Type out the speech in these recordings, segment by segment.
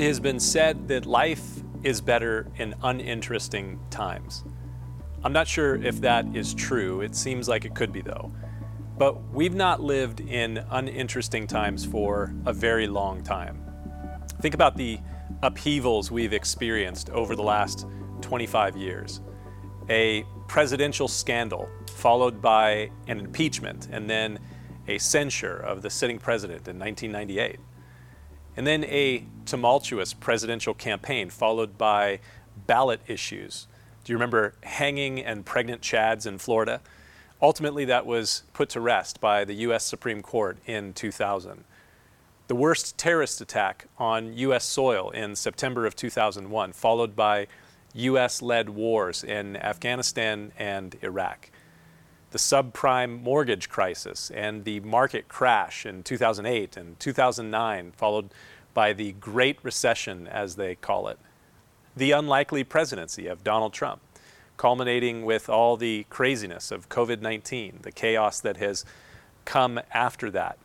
It has been said that life is better in uninteresting times. I'm not sure if that is true. It seems like it could be, though. But we've not lived in uninteresting times for a very long time. Think about the upheavals we've experienced over the last 25 years. A presidential scandal, followed by an impeachment, and then a censure of the sitting president in 1998. And then a tumultuous presidential campaign, followed by ballot issues. Do you remember hanging and pregnant Chads in Florida? Ultimately, that was put to rest by the U.S. Supreme Court in 2000. The worst terrorist attack on U.S. soil in September of 2001, followed by U.S. led wars in Afghanistan and Iraq. The subprime mortgage crisis and the market crash in 2008 and 2009, followed by the Great Recession, as they call it. The unlikely presidency of Donald Trump, culminating with all the craziness of COVID 19, the chaos that has come after that.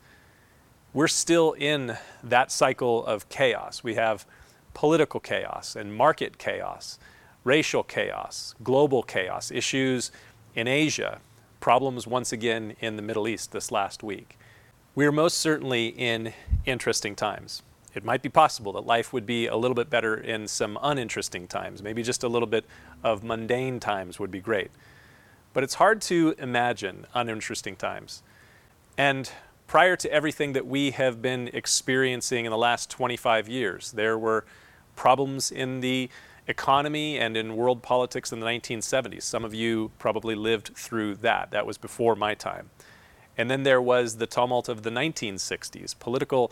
We're still in that cycle of chaos. We have political chaos and market chaos racial chaos, global chaos, issues in Asia, problems once again in the Middle East this last week. We are most certainly in interesting times. It might be possible that life would be a little bit better in some uninteresting times. Maybe just a little bit of mundane times would be great. But it's hard to imagine uninteresting times. And prior to everything that we have been experiencing in the last 25 years, there were problems in the economy and in world politics in the 1970s. Some of you probably lived through that. That was before my time. And then there was the tumult of the 1960s, political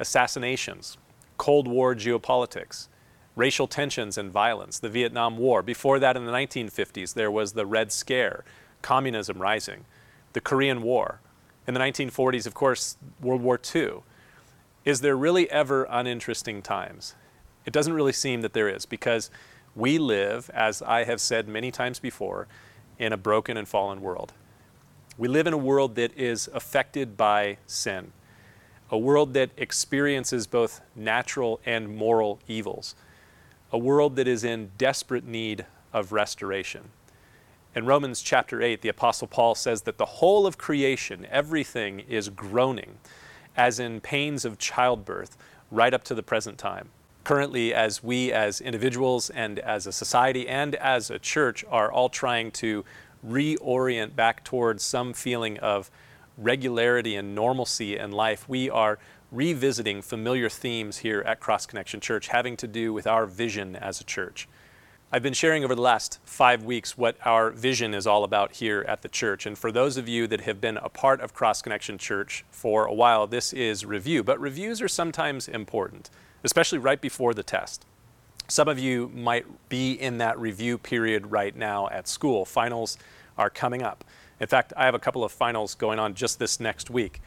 assassinations, Cold War geopolitics, racial tensions and violence, the Vietnam War. Before that, in the 1950s, there was the Red Scare, communism rising, the Korean War. In the 1940s, of course, World War II. Is there really ever uninteresting times? It doesn't really seem that there is because we live, as I have said many times before, in a broken and fallen world. We live in a world that is affected by sin, a world that experiences both natural and moral evils, a world that is in desperate need of restoration. In Romans chapter 8, the Apostle Paul says that the whole of creation, everything, is groaning, as in pains of childbirth, right up to the present time currently as we as individuals and as a society and as a church are all trying to reorient back towards some feeling of regularity and normalcy in life, we are revisiting familiar themes here at Cross Connection Church having to do with our vision as a church. I've been sharing over the last five weeks what our vision is all about here at the church. And for those of you that have been a part of Cross Connection Church for a while, this is review. But reviews are sometimes important especially right before the test. Some of you might be in that review period right now at school. Finals are coming up. In fact, I have a couple of finals going on just this next week.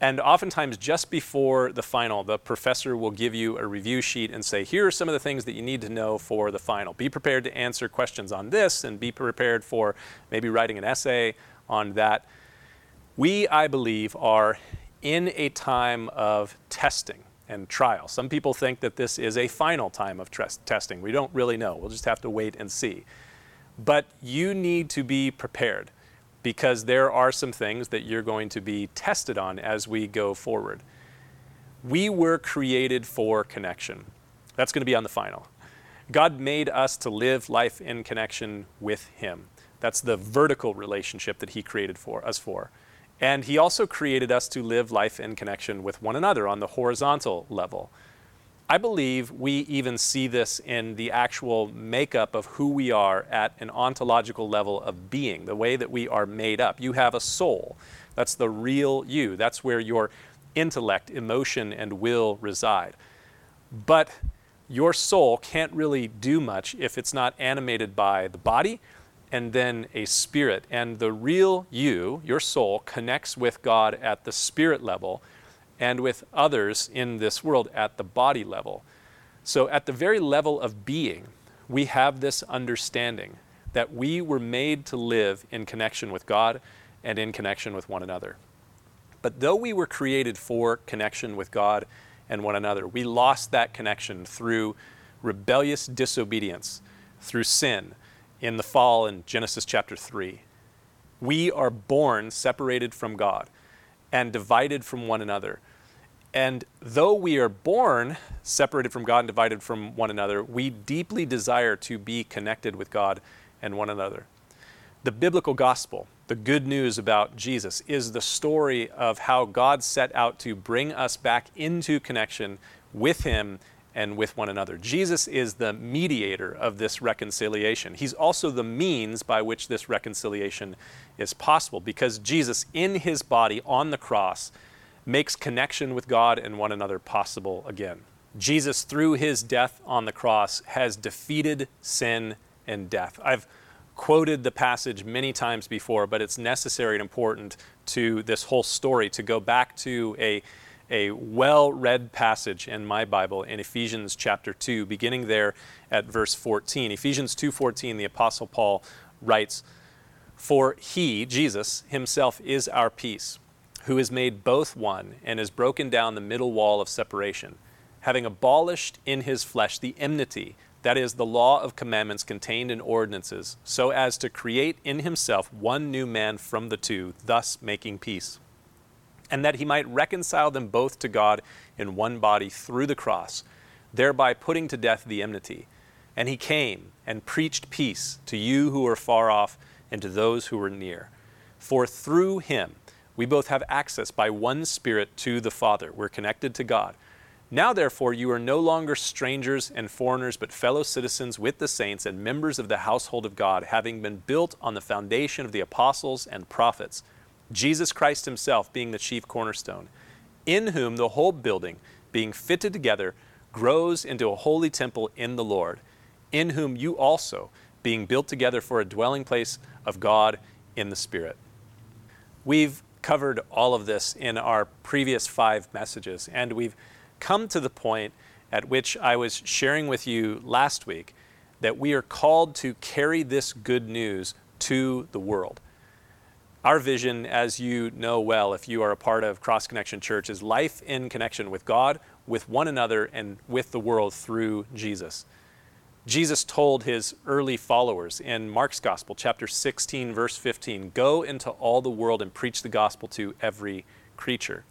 And oftentimes, just before the final, the professor will give you a review sheet and say, Here are some of the things that you need to know for the final. Be prepared to answer questions on this and be prepared for maybe writing an essay on that. We, I believe, are in a time of testing and trial. Some people think that this is a final time of testing. We don't really know. We'll just have to wait and see. But you need to be prepared because there are some things that you're going to be tested on as we go forward. We were created for connection. That's going to be on the final. God made us to live life in connection with Him. That's the vertical relationship that He created for us for. And he also created us to live life in connection with one another on the horizontal level. I believe we even see this in the actual makeup of who we are at an ontological level of being, the way that we are made up. You have a soul. That's the real you. That's where your intellect, emotion, and will reside. But your soul can't really do much if it's not animated by the body and then a spirit. And the real you, your soul, connects with God at the spirit level and with others in this world at the body level. So, at the very level of being, we have this understanding that we were made to live in connection with God and in connection with one another. But though we were created for connection with God and one another. We lost that connection through rebellious disobedience, through sin in the fall in Genesis chapter 3. We are born separated from God and divided from one another. And though we are born separated from God and divided from one another, we deeply desire to be connected with God and one another. The biblical gospel, the good news about Jesus, is the story of how God set out to bring us back into connection with Him and with one another. Jesus is the mediator of this reconciliation. He's also the means by which this reconciliation is possible because Jesus, in His body on the cross, makes connection with God and one another possible again. Jesus, through his death on the cross, has defeated sin and death. I've quoted the passage many times before, but it's necessary and important to this whole story to go back to a, a well read passage in my Bible in Ephesians chapter 2, beginning there at verse 14. Ephesians 2:14, the Apostle Paul writes, For he, Jesus, himself is our peace who has made both one and has broken down the middle wall of separation, having abolished in his flesh the enmity, that is, the law of commandments contained in ordinances, so as to create in himself one new man from the two, thus making peace. And that he might reconcile them both to God in one body through the cross, thereby putting to death the enmity. And he came and preached peace to you who are far off and to those who are near. For through him, we both have access by one Spirit to the Father. We're connected to God. Now, therefore, you are no longer strangers and foreigners, but fellow citizens with the saints and members of the household of God, having been built on the foundation of the apostles and prophets, Jesus Christ Himself being the chief cornerstone, in whom the whole building, being fitted together, grows into a holy temple in the Lord, in whom you also, being built together for a dwelling place of God in the Spirit. We've covered all of this in our previous five messages, and we've come to the point at which I was sharing with you last week that we are called to carry this good news to the world. Our vision, as you know well, if you are a part of Cross Connection Church, is life in connection with God, with one another, and with the world through Jesus. Jesus told his early followers in Mark's Gospel, chapter 16, verse 15 Go into all the world and preach the gospel to every creature.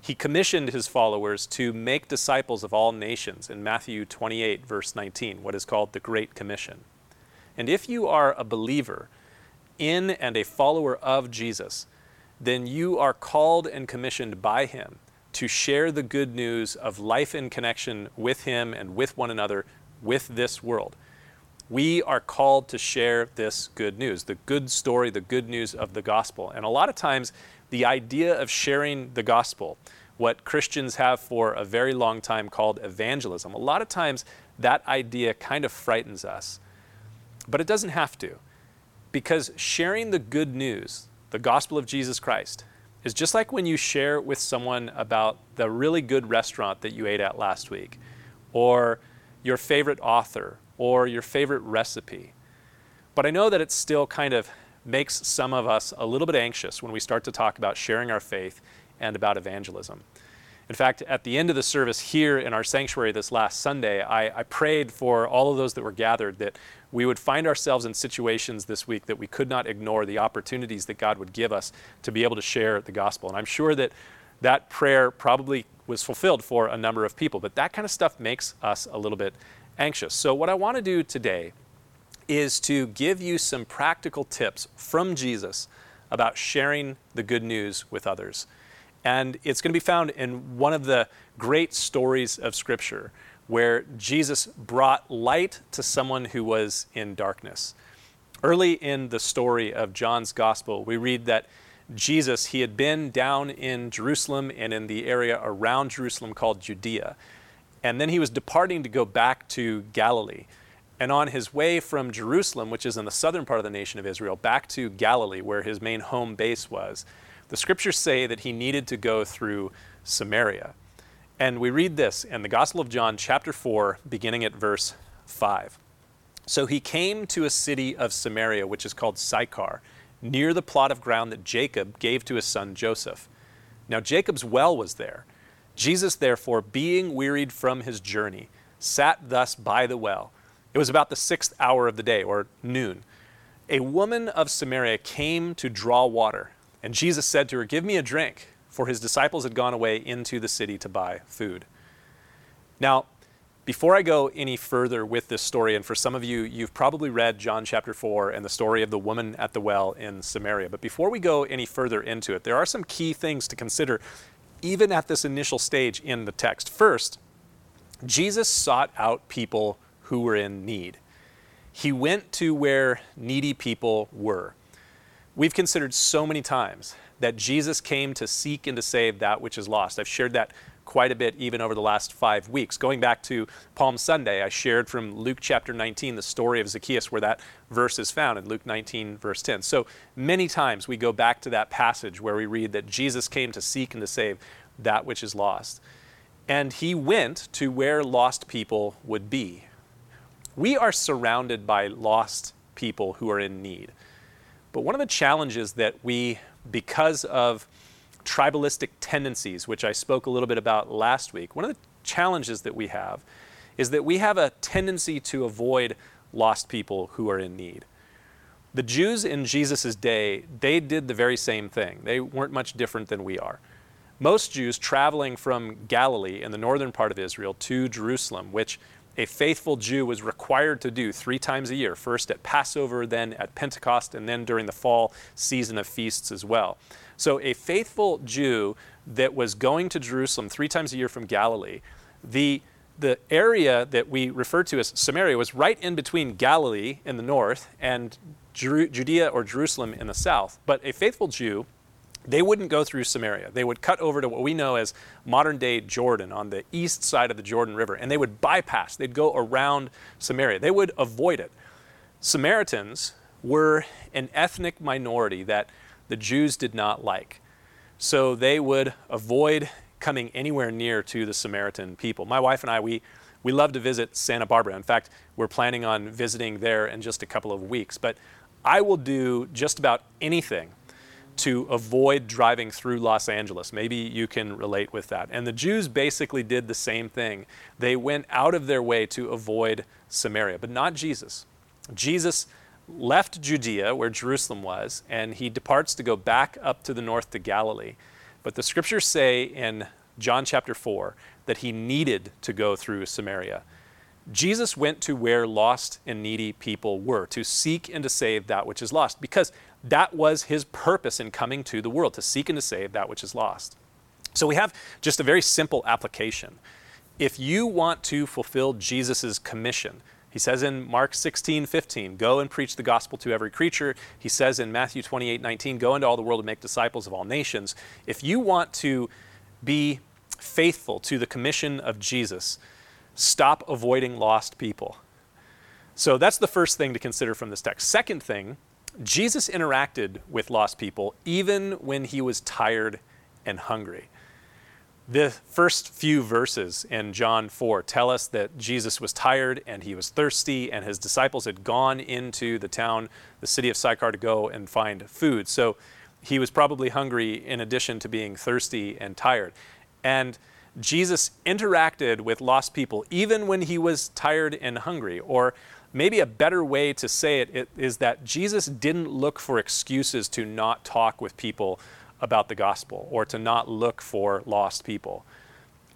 He commissioned his followers to make disciples of all nations in Matthew 28, verse 19, what is called the Great Commission. And if you are a believer in and a follower of Jesus, then you are called and commissioned by him to share the good news of life in connection with him and with one another with this world. We are called to share this good news, the good story, the good news of the gospel. And a lot of times, the idea of sharing the gospel, what Christians have for a very long time called evangelism, a lot of times that idea kind of frightens us. But it doesn't have to, because sharing the good news, the gospel of Jesus Christ, is just like when you share with someone about the really good restaurant that you ate at last week, or your favorite author or your favorite recipe. But I know that it still kind of makes some of us a little bit anxious when we start to talk about sharing our faith and about evangelism. In fact, at the end of the service here in our sanctuary this last Sunday, I, I, prayed for all of those that were gathered that we would find ourselves in situations this week that we could not ignore the opportunities that God would give us to be able to share the gospel. And I'm sure that that prayer probably was fulfilled for a number of people. But that kind of stuff makes us a little bit anxious. So, what I want to do today is to give you some practical tips from Jesus about sharing the good news with others. And it's going to be found in one of the great stories of Scripture where Jesus brought light to someone who was in darkness. Early in the story of John's Gospel, we read that Jesus, he had been down in Jerusalem and in the area around Jerusalem called Judea. And then he was departing to go back to Galilee. And on his way from Jerusalem, which is in the southern part of the nation of Israel, back to Galilee, where his main home base was, the scriptures say that he needed to go through Samaria. And we read this in the Gospel of John, chapter 4, beginning at verse 5. So he came to a city of Samaria, which is called Sychar near the plot of ground that Jacob gave to his son Joseph. Now Jacob's well was there, Jesus, therefore, being wearied from his journey, sat thus by the well. It was about the sixth hour of the day, or noon. A woman of Samaria came to draw water, and Jesus said to her, Give me a drink, for his disciples had gone away into the city to buy food. Now, before I go any further with this story, and for some of you, you've probably read John chapter 4 and the story of the woman at the well in Samaria. But before we go any further into it, there are some key things to consider even at this initial stage in the text. First, Jesus sought out people who were in need. He went to where needy people were. We've considered so many times that Jesus came to seek and to save that which is lost. I've shared that quite a bit even over the last five weeks. Going back to Palm Sunday, I shared from Luke chapter 19 the story of Zacchaeus, where that verse is found in Luke 19, verse 10. So many times we go back to that passage where we read that Jesus came to seek and to save that which is lost. And he went to where lost people would be. We are surrounded by lost people who are in need. But one of the challenges that we, because of tribalistic tendencies, which I spoke a little bit about last week, one of the challenges that we have is that we have a tendency to avoid lost people who are in need. The Jews in Jesus' day, they did the very same thing. They weren't much different than we are. Most Jews traveling from Galilee in the northern part of Israel to Jerusalem, which a faithful Jew was required to do three times a year first at Passover, then at Pentecost, and then during the fall season of feasts as well. So, a faithful Jew that was going to Jerusalem three times a year from Galilee, the, the area that we refer to as Samaria was right in between Galilee in the north and Judea or Jerusalem in the south. But a faithful Jew, they wouldn't go through Samaria. They would cut over to what we know as modern day Jordan on the east side of the Jordan River, and they would bypass, they'd go around Samaria. They would avoid it. Samaritans were an ethnic minority that the Jews did not like. So they would avoid coming anywhere near to the Samaritan people. My wife and I, we, we love to visit Santa Barbara. In fact, we're planning on visiting there in just a couple of weeks. But I will do just about anything to avoid driving through Los Angeles. Maybe you can relate with that. And the Jews basically did the same thing. They went out of their way to avoid Samaria, but not Jesus. Jesus left Judea, where Jerusalem was, and he departs to go back up to the north to Galilee. But the scriptures say in John chapter 4 that he needed to go through Samaria. Jesus went to where lost and needy people were, to seek and to save that which is lost, because that was his purpose in coming to the world, to seek and to save that which is lost. So we have just a very simple application. If you want to fulfill Jesus' commission, he says in Mark 16, 15, go and preach the gospel to every creature. He says in Matthew 28, 19, go into all the world and make disciples of all nations. If you want to be faithful to the commission of Jesus, stop avoiding lost people. So that's the first thing to consider from this text. Second thing, Jesus interacted with lost people even when he was tired and hungry. The first few verses in John 4 tell us that Jesus was tired and he was thirsty, and his disciples had gone into the town, the city of Sychar, to go and find food. So he was probably hungry in addition to being thirsty and tired. And Jesus interacted with lost people even when he was tired and hungry. Or maybe a better way to say it is that Jesus didn't look for excuses to not talk with people about the gospel or to not look for lost people.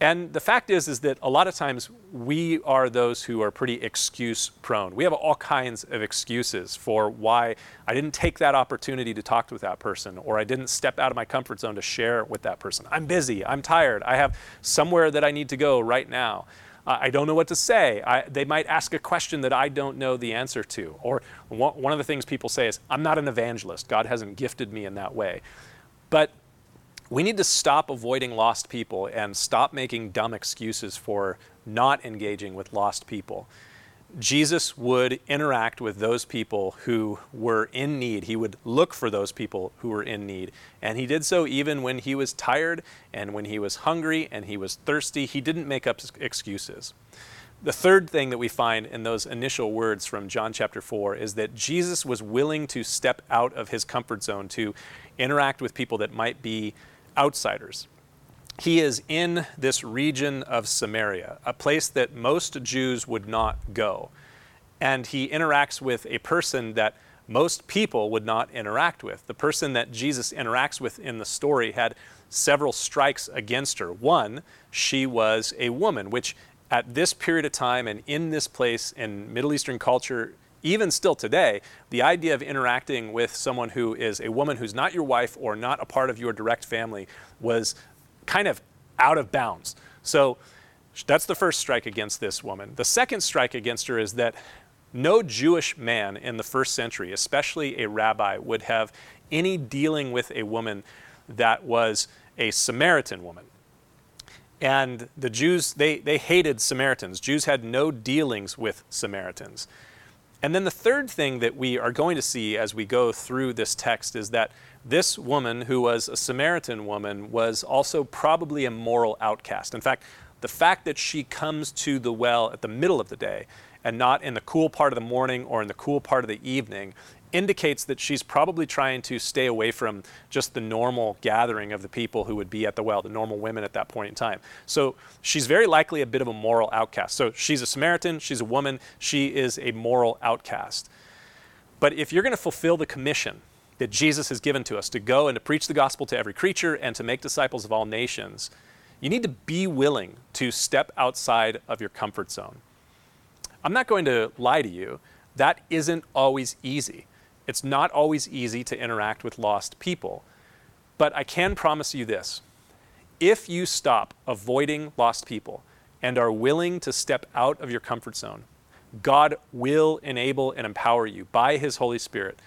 And the fact is is that a lot of times we are those who are pretty excuse prone. We have all kinds of excuses for why I didn't take that opportunity to talk with that person or I didn't step out of my comfort zone to share with that person. I'm busy, I'm tired, I have somewhere that I need to go right now. I don't know what to say. I, they might ask a question that I don't know the answer to. Or one of the things people say is, I'm not an evangelist. God hasn't gifted me in that way. But we need to stop avoiding lost people and stop making dumb excuses for not engaging with lost people. Jesus would interact with those people who were in need. He would look for those people who were in need. And he did so even when he was tired and when he was hungry and he was thirsty. He didn't make up excuses. The third thing that we find in those initial words from John chapter 4 is that Jesus was willing to step out of his comfort zone to interact with people that might be outsiders. He is in this region of Samaria, a place that most Jews would not go. And he interacts with a person that most people would not interact with. The person that Jesus interacts with in the story had several strikes against her. One, she was a woman, which at this period of time and in this place in Middle Eastern culture, even still today, the idea of interacting with someone who is a woman who's not your wife or not a part of your direct family was kind of out of bounds. So that's the first strike against this woman. The second strike against her is that no Jewish man in the first century, especially a rabbi, would have any dealing with a woman that was a Samaritan woman. And the Jews, they, they hated Samaritans. Jews had no dealings with Samaritans. And then the third thing that we are going to see as we go through this text is that this woman, who was a Samaritan woman, was also probably a moral outcast. In fact, the fact that she comes to the well at the middle of the day and not in the cool part of the morning or in the cool part of the evening indicates that she's probably trying to stay away from just the normal gathering of the people who would be at the well, the normal women at that point in time. So she's very likely a bit of a moral outcast. So she's a Samaritan, she's a woman, she is a moral outcast. But if you're going to fulfill the commission that Jesus has given to us to go and to preach the gospel to every creature and to make disciples of all nations, you need to be willing to step outside of your comfort zone. I'm not going to lie to you, that isn't always easy. It's not always easy to interact with lost people. But I can promise you this if you stop avoiding lost people and are willing to step out of your comfort zone, God will enable and empower you by His Holy Spirit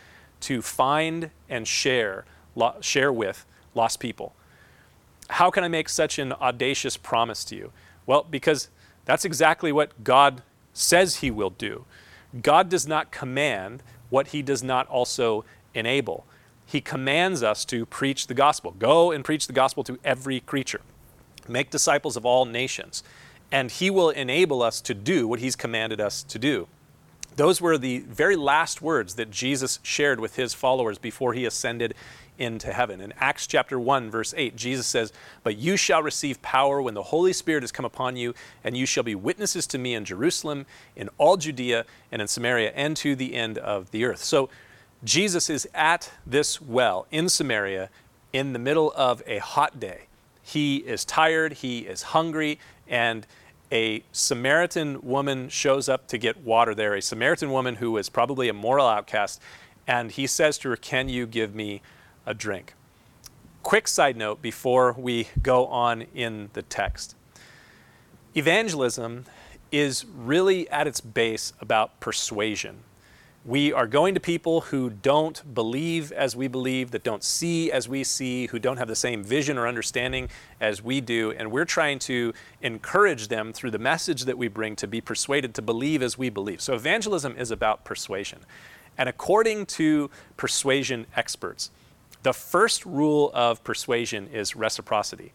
to find and share, share with lost people. How can I make such an audacious promise to you? Well, because that's exactly what God says He will do. God does not command what he does not also enable. He commands us to preach the gospel. Go and preach the gospel to every creature. Make disciples of all nations. And he will enable us to do what he's commanded us to do. Those were the very last words that Jesus shared with his followers before he ascended into heaven. In Acts chapter 1, verse 8, Jesus says, But you shall receive power when the Holy Spirit has come upon you, and you shall be witnesses to me in Jerusalem, in all Judea, and in Samaria, and to the end of the earth. So Jesus is at this well in Samaria in the middle of a hot day. He is tired, he is hungry, and a Samaritan woman shows up to get water there, a Samaritan woman who is probably a moral outcast, and he says to her, Can you give me a drink. Quick side note before we go on in the text evangelism is really at its base about persuasion. We are going to people who don't believe as we believe, that don't see as we see, who don't have the same vision or understanding as we do, and we're trying to encourage them through the message that we bring to be persuaded to believe as we believe. So, evangelism is about persuasion. And according to persuasion experts, the first rule of persuasion is reciprocity.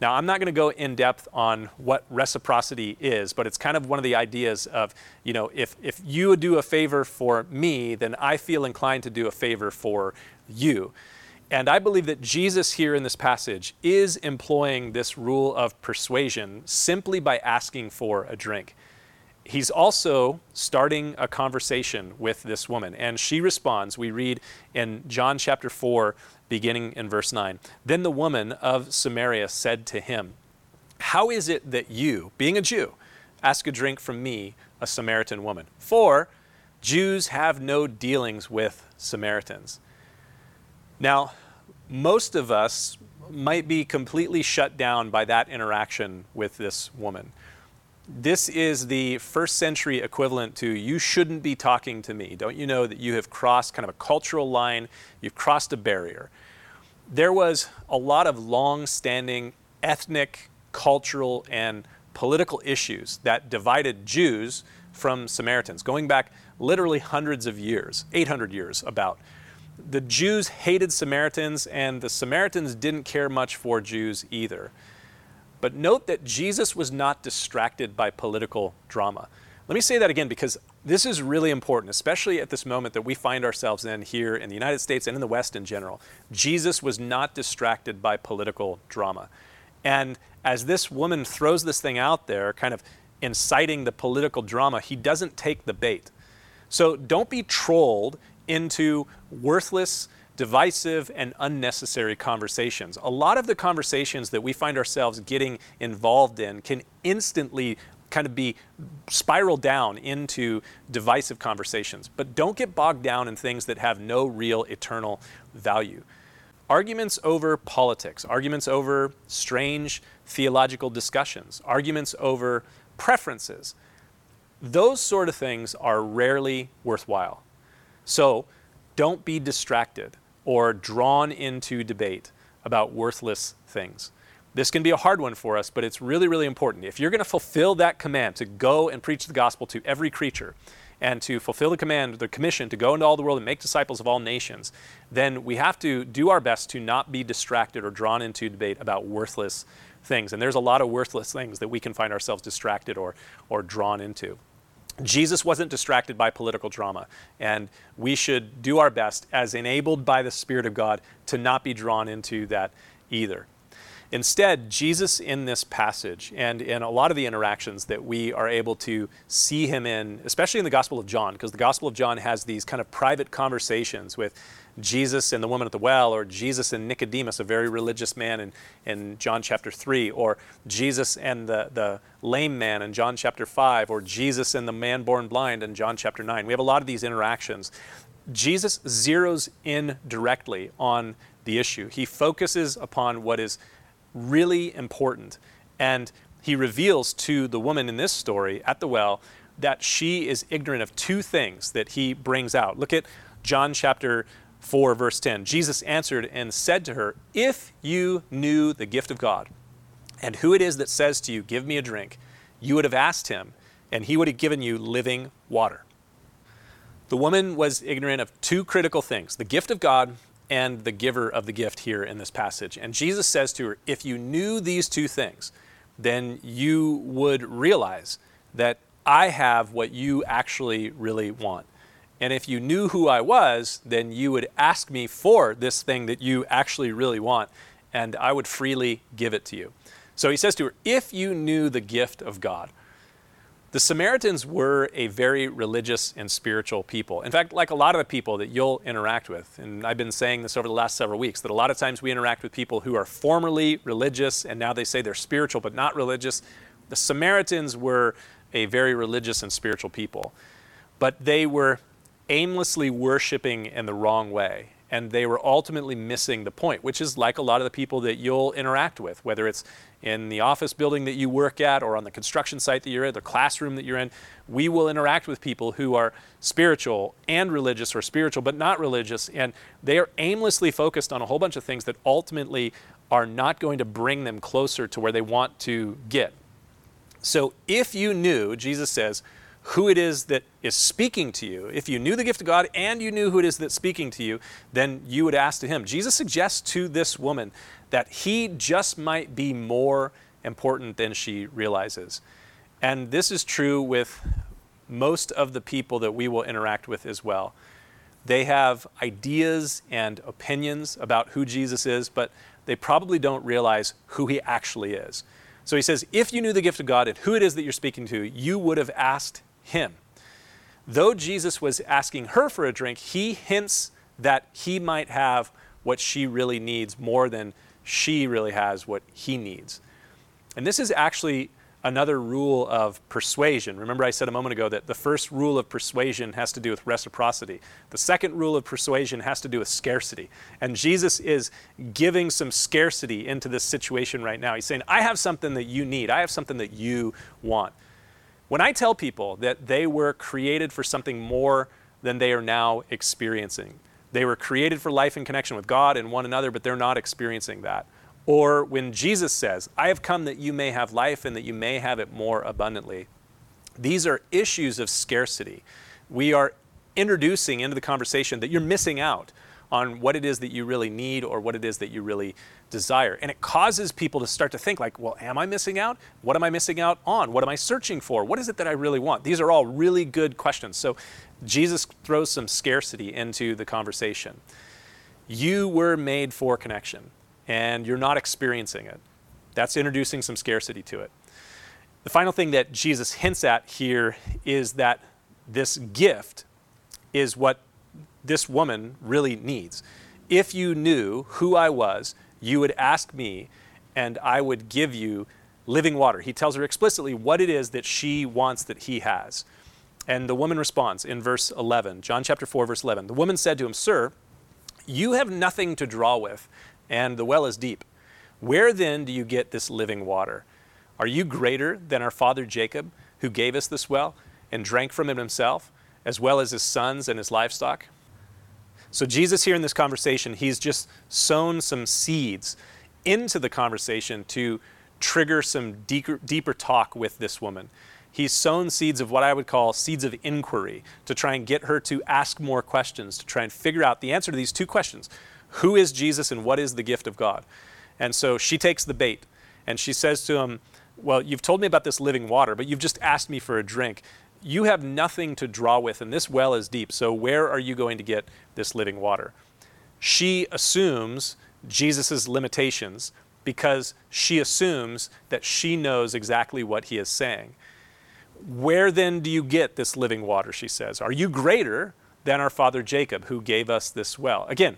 Now, I'm not going to go in depth on what reciprocity is, but it's kind of one of the ideas of, you know, if, if you would do a favor for me, then I feel inclined to do a favor for you. And I believe that Jesus here in this passage is employing this rule of persuasion simply by asking for a drink he's also starting a conversation with this woman, and she responds. We read in John chapter 4, beginning in verse 9. Then the woman of Samaria said to him, How is it that you, being a Jew, ask a drink from me, a Samaritan woman? For Jews have no dealings with Samaritans. Now, most of us might be completely shut down by that interaction with this woman this is the first century equivalent to you shouldn't be talking to me. Don't you know that you have crossed kind of a cultural line? You've crossed a barrier. There was a lot of long standing ethnic, cultural, and political issues that divided Jews from Samaritans, going back literally hundreds of years, 800 years about. The Jews hated Samaritans, and the Samaritans didn't care much for Jews either. But note that Jesus was not distracted by political drama. Let me say that again because this is really important, especially at this moment that we find ourselves in here in the United States and in the West in general. Jesus was not distracted by political drama. And as this woman throws this thing out there, kind of inciting the political drama, he doesn't take the bait. So don't be trolled into worthless, divisive, and unnecessary conversations. A lot of the conversations that we find ourselves getting involved in can instantly kind of be spiral down into divisive conversations. But don't get bogged down in things that have no real eternal value. Arguments over politics, arguments over strange theological discussions, arguments over preferences, those sort of things are rarely worthwhile. So don't be distracted or drawn into debate about worthless things. This can be a hard one for us, but it's really, really important. If you're going to fulfill that command to go and preach the gospel to every creature, and to fulfill the command, the commission to go into all the world and make disciples of all nations, then we have to do our best to not be distracted or drawn into debate about worthless things. And there's a lot of worthless things that we can find ourselves distracted or, or drawn into. Jesus wasn't distracted by political drama, and we should do our best, as enabled by the Spirit of God, to not be drawn into that either. Instead, Jesus in this passage and in a lot of the interactions that we are able to see him in, especially in the Gospel of John, because the Gospel of John has these kind of private conversations with Jesus and the woman at the well, or Jesus and Nicodemus, a very religious man in, in John chapter 3, or Jesus and the, the lame man in John chapter 5, or Jesus and the man born blind in John chapter 9. We have a lot of these interactions. Jesus zeroes in directly on the issue. He focuses upon what is really important. And he reveals to the woman in this story at the well that she is ignorant of two things that he brings out. Look at John chapter 4, verse 10. Jesus answered and said to her, If you knew the gift of God and who it is that says to you, Give me a drink, you would have asked him, and he would have given you living water. The woman was ignorant of two critical things the gift of God and the giver of the gift here in this passage. And Jesus says to her, If you knew these two things, then you would realize that I have what you actually really want. And if you knew who I was, then you would ask me for this thing that you actually really want, and I would freely give it to you. So he says to her, If you knew the gift of God, the Samaritans were a very religious and spiritual people. In fact, like a lot of the people that you'll interact with, and I've been saying this over the last several weeks, that a lot of times we interact with people who are formerly religious and now they say they're spiritual but not religious. The Samaritans were a very religious and spiritual people, but they were aimlessly worshiping in the wrong way and they were ultimately missing the point, which is like a lot of the people that you'll interact with, whether it's in the office building that you work at or on the construction site that you're in, the classroom that you're in. We will interact with people who are spiritual and religious or spiritual but not religious, and they are aimlessly focused on a whole bunch of things that ultimately are not going to bring them closer to where they want to get. So if you knew, Jesus says, who it is that is speaking to you, if you knew the gift of God and you knew who it is that's speaking to you, then you would ask to him. Jesus suggests to this woman that he just might be more important than she realizes. And this is true with most of the people that we will interact with as well. They have ideas and opinions about who Jesus is, but they probably don't realize who he actually is. So he says, if you knew the gift of God and who it is that you're speaking to, you would have asked him. Though Jesus was asking her for a drink, he hints that he might have what she really needs more than she really has what he needs. And this is actually another rule of persuasion. Remember, I said a moment ago that the first rule of persuasion has to do with reciprocity. The second rule of persuasion has to do with scarcity. And Jesus is giving some scarcity into this situation right now. He's saying, I have something that you need, I have something that you want. When I tell people that they were created for something more than they are now experiencing, they were created for life in connection with God and one another, but they're not experiencing that. Or when Jesus says, I have come that you may have life and that you may have it more abundantly. These are issues of scarcity. We are introducing into the conversation that you're missing out on what it is that you really need or what it is that you really desire. And it causes people to start to think like, well, am I missing out? What am I missing out on? What am I searching for? What is it that I really want? These are all really good questions. So Jesus throws some scarcity into the conversation. You were made for connection and you're not experiencing it. That's introducing some scarcity to it. The final thing that Jesus hints at here is that this gift is what this woman really needs. If you knew who I was, you would ask me, and I would give you living water. He tells her explicitly what it is that she wants that he has. And the woman responds in verse 11, John chapter 4, verse 11. The woman said to him, Sir, you have nothing to draw with, and the well is deep. Where then do you get this living water? Are you greater than our father Jacob, who gave us this well and drank from it himself, as well as his sons and his livestock? So, Jesus, here in this conversation, he's just sown some seeds into the conversation to trigger some deeper, deeper talk with this woman. He's sown seeds of what I would call seeds of inquiry to try and get her to ask more questions, to try and figure out the answer to these two questions Who is Jesus and what is the gift of God? And so she takes the bait and she says to him, Well, you've told me about this living water, but you've just asked me for a drink. You have nothing to draw with, and this well is deep. So where are you going to get this living water? She assumes Jesus' limitations because she assumes that she knows exactly what he is saying. Where then do you get this living water? She says. Are you greater than our father Jacob, who gave us this well? Again,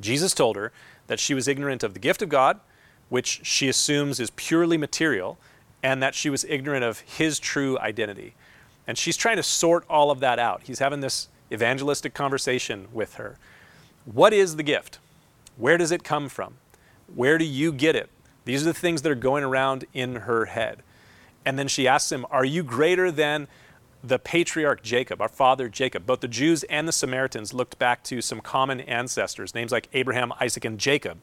Jesus told her that she was ignorant of the gift of God, which she assumes is purely material, and that she was ignorant of his true identity. And she's trying to sort all of that out. He's having this evangelistic conversation with her. What is the gift? Where does it come from? Where do you get it? These are the things that are going around in her head. And then she asks him, Are you greater than the patriarch Jacob, our father Jacob? Both the Jews and the Samaritans looked back to some common ancestors. Names like Abraham, Isaac, and Jacob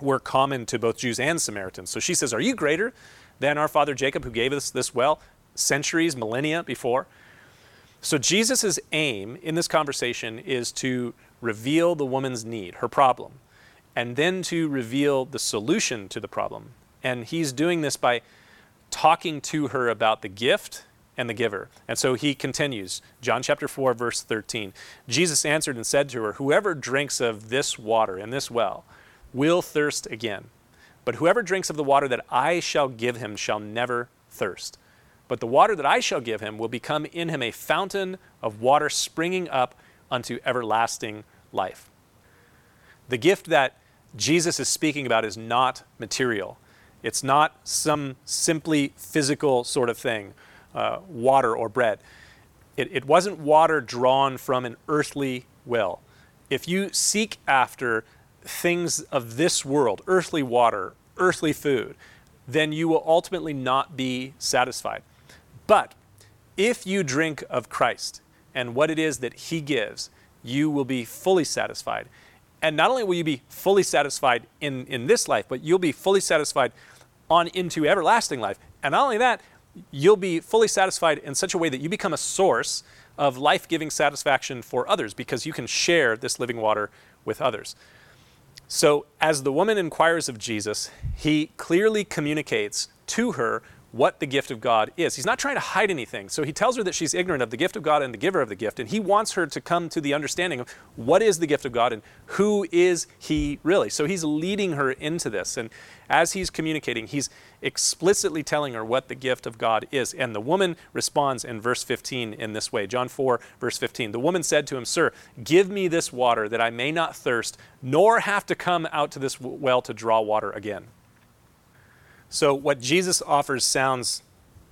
were common to both Jews and Samaritans. So she says, Are you greater than our father Jacob, who gave us this well centuries, millennia before? So Jesus' aim in this conversation is to reveal the woman's need, her problem, and then to reveal the solution to the problem. And he's doing this by talking to her about the gift and the giver. And so he continues, John chapter 4, verse 13. Jesus answered and said to her, Whoever drinks of this water in this well will thirst again. But whoever drinks of the water that I shall give him shall never thirst. But the water that I shall give him will become in him a fountain of water springing up unto everlasting life. The gift that Jesus is speaking about is not material. It's not some simply physical sort of thing, uh, water or bread. It, it wasn't water drawn from an earthly well. If you seek after things of this world, earthly water, earthly food, then you will ultimately not be satisfied. But if you drink of Christ and what it is that He gives, you will be fully satisfied. And not only will you be fully satisfied in, in this life, but you'll be fully satisfied on into everlasting life. And not only that, you'll be fully satisfied in such a way that you become a source of life giving satisfaction for others because you can share this living water with others. So, as the woman inquires of Jesus, he clearly communicates to her what the gift of God is. He's not trying to hide anything. So he tells her that she's ignorant of the gift of God and the giver of the gift, and he wants her to come to the understanding of what is the gift of God and who is he really. So he's leading her into this. And as he's communicating, he's explicitly telling her what the gift of God is. And the woman responds in verse 15 in this way John 4, verse 15. The woman said to him, Sir, give me this water that I may not thirst, nor have to come out to this well to draw water again. So, what Jesus offers sounds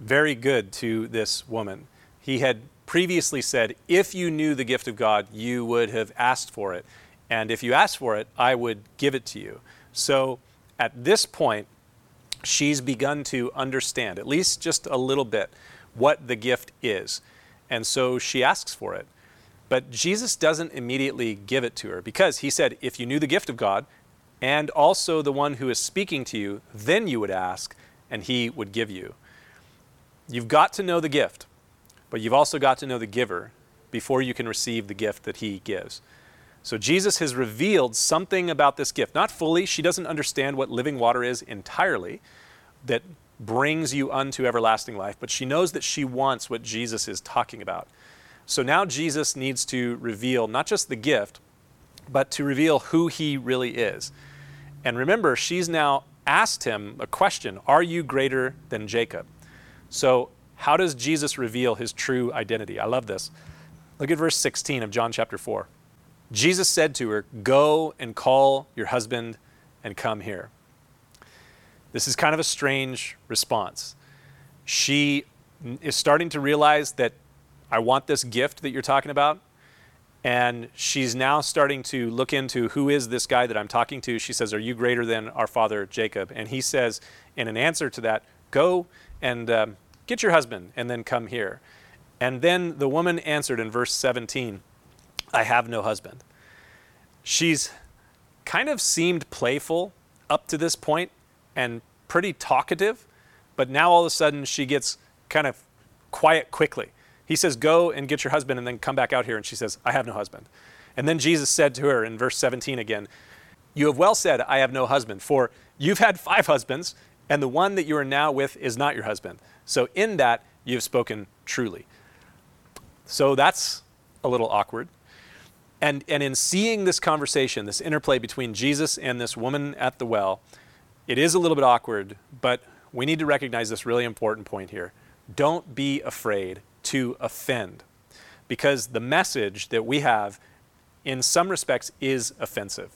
very good to this woman. He had previously said, If you knew the gift of God, you would have asked for it. And if you asked for it, I would give it to you. So, at this point, she's begun to understand, at least just a little bit, what the gift is. And so she asks for it. But Jesus doesn't immediately give it to her because he said, If you knew the gift of God and also the one who is speaking to you, then you would ask, and he would give you. You've got to know the gift, but you've also got to know the giver before you can receive the gift that he gives. So Jesus has revealed something about this gift. Not fully, she doesn't understand what living water is entirely, that brings you unto everlasting life, but she knows that she wants what Jesus is talking about. So now Jesus needs to reveal not just the gift, but to reveal who he really is. And remember, she's now asked him a question Are you greater than Jacob? So, how does Jesus reveal his true identity? I love this. Look at verse 16 of John chapter 4. Jesus said to her, Go and call your husband and come here. This is kind of a strange response. She is starting to realize that I want this gift that you're talking about. And she's now starting to look into who is this guy that I'm talking to. She says, Are you greater than our father Jacob? And he says, in an answer to that, Go and um, get your husband and then come here. And then the woman answered in verse 17, I have no husband. She's kind of seemed playful up to this point and pretty talkative, but now all of a sudden she gets kind of quiet quickly. He says, Go and get your husband and then come back out here. And she says, I have no husband. And then Jesus said to her in verse 17 again, You have well said, I have no husband, for you've had five husbands, and the one that you are now with is not your husband. So in that, you have spoken truly. So that's a little awkward. And, and in seeing this conversation, this interplay between Jesus and this woman at the well, it is a little bit awkward, but we need to recognize this really important point here. Don't be afraid to offend, because the message that we have, in some respects, is offensive.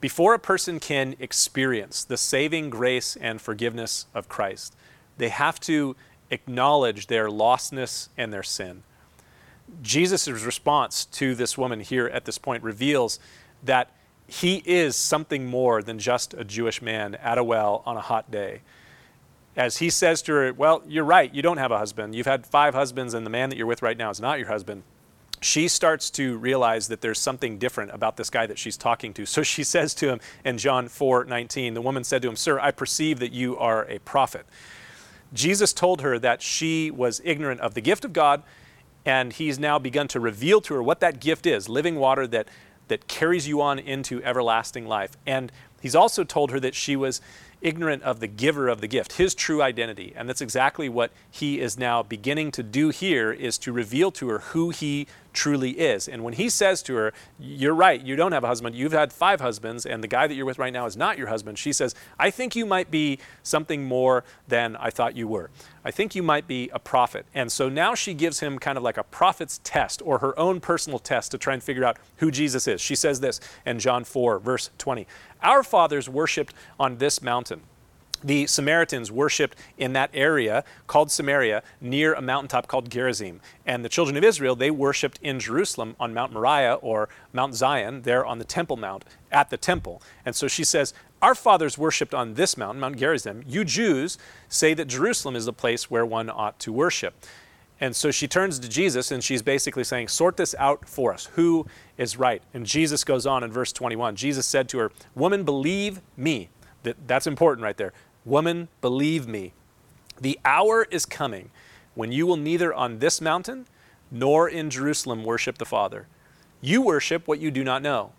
Before a person can experience the saving grace and forgiveness of Christ, they have to acknowledge their lostness and their sin. Jesus' response to this woman here at this point reveals that he is something more than just a Jewish man at a well on a hot day. As he says to her, Well, you're right, you don't have a husband. You've had five husbands, and the man that you're with right now is not your husband. She starts to realize that there's something different about this guy that she's talking to. So she says to him in John 4 19, the woman said to him, Sir, I perceive that you are a prophet. Jesus told her that she was ignorant of the gift of God and he's now begun to reveal to her what that gift is living water that, that carries you on into everlasting life. And he's also told her that she was ignorant of the giver of the gift, his true identity. And that's exactly what he is now beginning to do here is to reveal to her who he truly is. And when he says to her, You're right, you don't have a husband, you've had five husbands, and the guy that you're with right now is not your husband, she says, I think you might be something more than I thought you were. I think you might be a prophet. And so now she gives him kind of like a prophet's test or her own personal test to try and figure out who Jesus is. She says this in John 4, verse 20 Our fathers worshiped on this mountain the Samaritans worshipped in that area called Samaria near a mountaintop called Gerizim. And the children of Israel, they worshipped in Jerusalem on Mount Moriah or Mount Zion, there on the Temple Mount, at the temple. And so she says, Our fathers worshipped on this mountain, Mount Gerizim. You Jews say that Jerusalem is the place where one ought to worship. And so she turns to Jesus and she's basically saying, Sort this out for us. Who is right? And Jesus goes on in verse 21. Jesus said to her, Woman, believe me. That, That's important right there. Woman, believe me, the hour is coming when you will neither on this mountain nor in Jerusalem worship the Father. You worship what you do not know.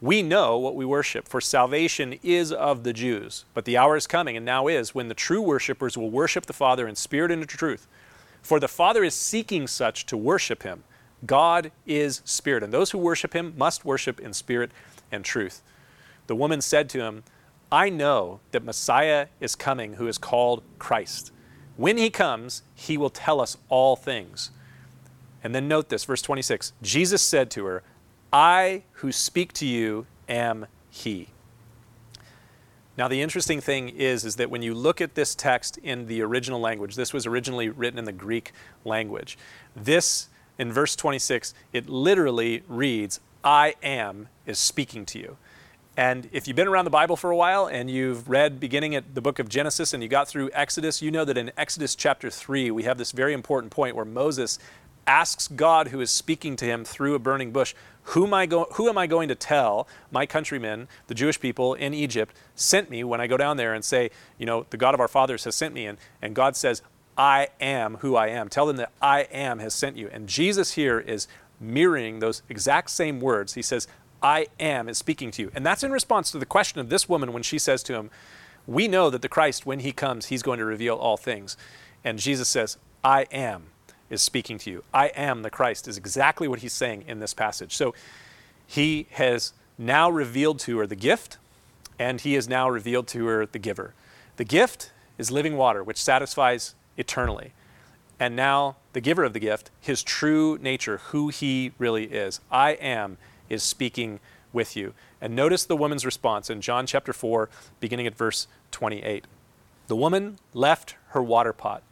We know what we worship, for salvation is of the Jews. But the hour is coming, and now is, when the true worshippers will worship the Father in spirit and in truth. For the Father is seeking such to worship him. God is spirit, and those who worship him must worship in spirit and truth. The woman said to him, I know that Messiah is coming who is called Christ. When he comes, he will tell us all things. And then note this, verse 26 Jesus said to her, I who speak to you am he. Now the interesting thing is is that when you look at this text in the original language, this was originally written in the Greek language. This in verse 26, it literally reads, I am is speaking to you. And if you've been around the Bible for a while and you've read beginning at the book of Genesis and you got through Exodus, you know that in Exodus chapter 3, we have this very important point where Moses asks God, who is speaking to him through a burning bush, who am, I go- who am I going to tell my countrymen, the Jewish people in Egypt, sent me when I go down there and say, you know, the God of our fathers has sent me? And, and God says, I am who I am. Tell them that I am has sent you. And Jesus here is mirroring those exact same words. He says, I am is speaking to you. And that's in response to the question of this woman when she says to him, We know that the Christ, when he comes, he's going to reveal all things. And Jesus says, I am is speaking to you. I am the Christ is exactly what he's saying in this passage. So he has now revealed to her the gift, and he has now revealed to her the giver. The gift is living water, which satisfies eternally. And now, the giver of the gift, his true nature, who he really is, I am, is speaking with you. And notice the woman's response in John chapter 4, beginning at verse 28. The woman left her water pot,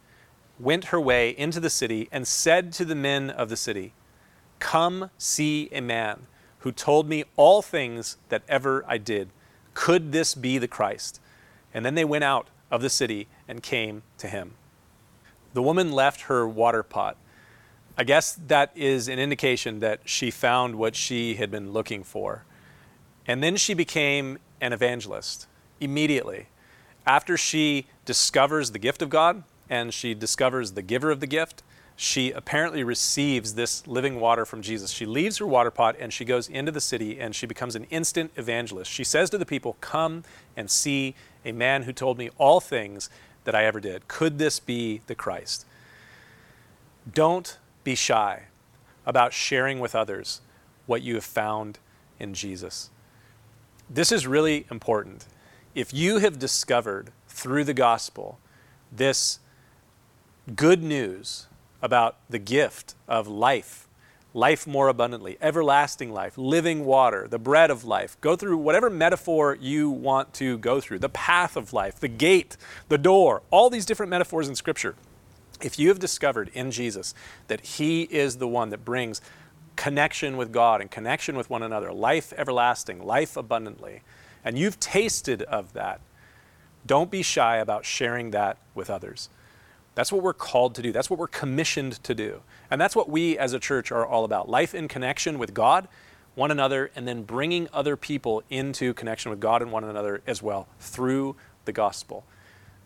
went her way into the city, and said to the men of the city, Come see a man who told me all things that ever I did. Could this be the Christ? And then they went out of the city and came to him. The woman left her water pot. I guess that is an indication that she found what she had been looking for. And then she became an evangelist immediately. After she discovers the gift of God and she discovers the giver of the gift, she apparently receives this living water from Jesus. She leaves her water pot and she goes into the city and she becomes an instant evangelist. She says to the people, Come and see a man who told me all things that I ever did. Could this be the Christ? Don't be shy about sharing with others what you have found in Jesus. This is really important. If you have discovered through the gospel this good news about the gift of life, life more abundantly, everlasting life, living water, the bread of life. Go through whatever metaphor you want to go through, the path of life, the gate, the door, all these different metaphors in Scripture. If you have discovered in Jesus that He is the one that brings connection with God and connection with one another, life everlasting, life abundantly, and you've tasted of that, don't be shy about sharing that with others. That's what we're called to do. That's what we're commissioned to do. And that's what we as a church are all about life in connection with God, one another, and then bringing other people into connection with God and one another as well through the gospel.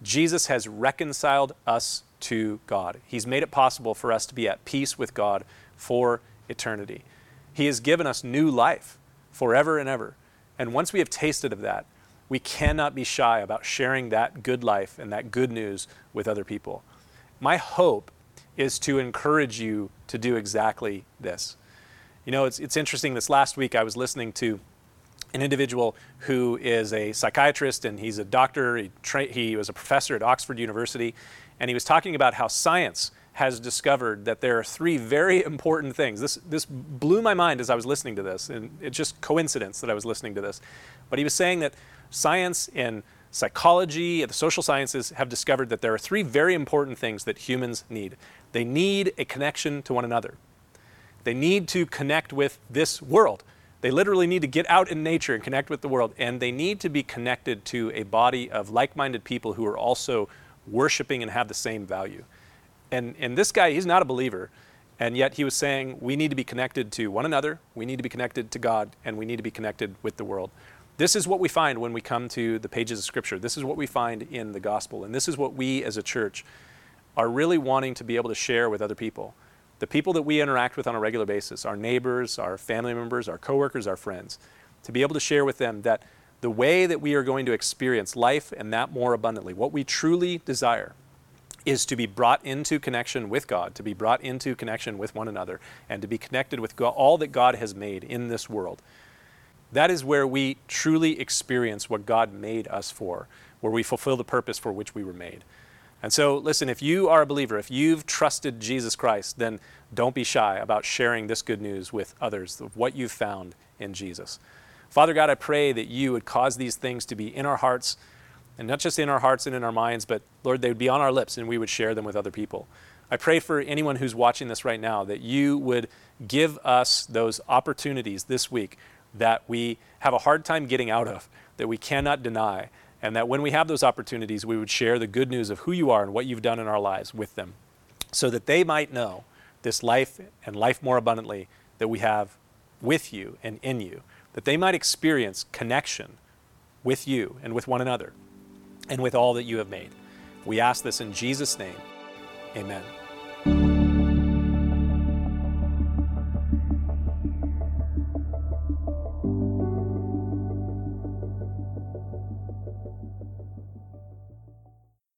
Jesus has reconciled us to God. He's made it possible for us to be at peace with God for eternity. He has given us new life forever and ever. And once we have tasted of that, we cannot be shy about sharing that good life and that good news with other people. My hope is to encourage you to do exactly this. You know, it's, it's interesting. This last week, I was listening to an individual who is a psychiatrist and he's a doctor. He, tra- he was a professor at Oxford University, and he was talking about how science has discovered that there are three very important things. This, this blew my mind as I was listening to this, and it's just coincidence that I was listening to this. But he was saying that science in psychology and the social sciences have discovered that there are three very important things that humans need. They need a connection to one another. They need to connect with this world. They literally need to get out in nature and connect with the world. And they need to be connected to a body of like minded people who are also worshiping and have the same value. And, and this guy, he's not a believer. And yet he was saying we need to be connected to one another, we need to be connected to God, and we need to be connected with the world. This is what we find when we come to the pages of Scripture. This is what we find in the gospel. And this is what we as a church are really wanting to be able to share with other people. The people that we interact with on a regular basis, our neighbors, our family members, our coworkers, our friends, to be able to share with them that the way that we are going to experience life and that more abundantly, what we truly desire, is to be brought into connection with God, to be brought into connection with one another, and to be connected with God, all that God has made in this world. That is where we truly experience what God made us for, where we fulfill the purpose for which we were made. And so, listen, if you are a believer, if you've trusted Jesus Christ, then don't be shy about sharing this good news with others of what you've found in Jesus. Father God, I pray that you would cause these things to be in our hearts, and not just in our hearts and in our minds, but Lord, they would be on our lips and we would share them with other people. I pray for anyone who's watching this right now that you would give us those opportunities this week that we have a hard time getting out of, that we cannot deny, and that when we have those opportunities, we would share the good news of who you are and what you've done in our lives with them, so that they might know this life and life more abundantly that we have with you and in you, that they might experience connection with you and with one another and with all that you have made. We ask this in Jesus' name. Amen.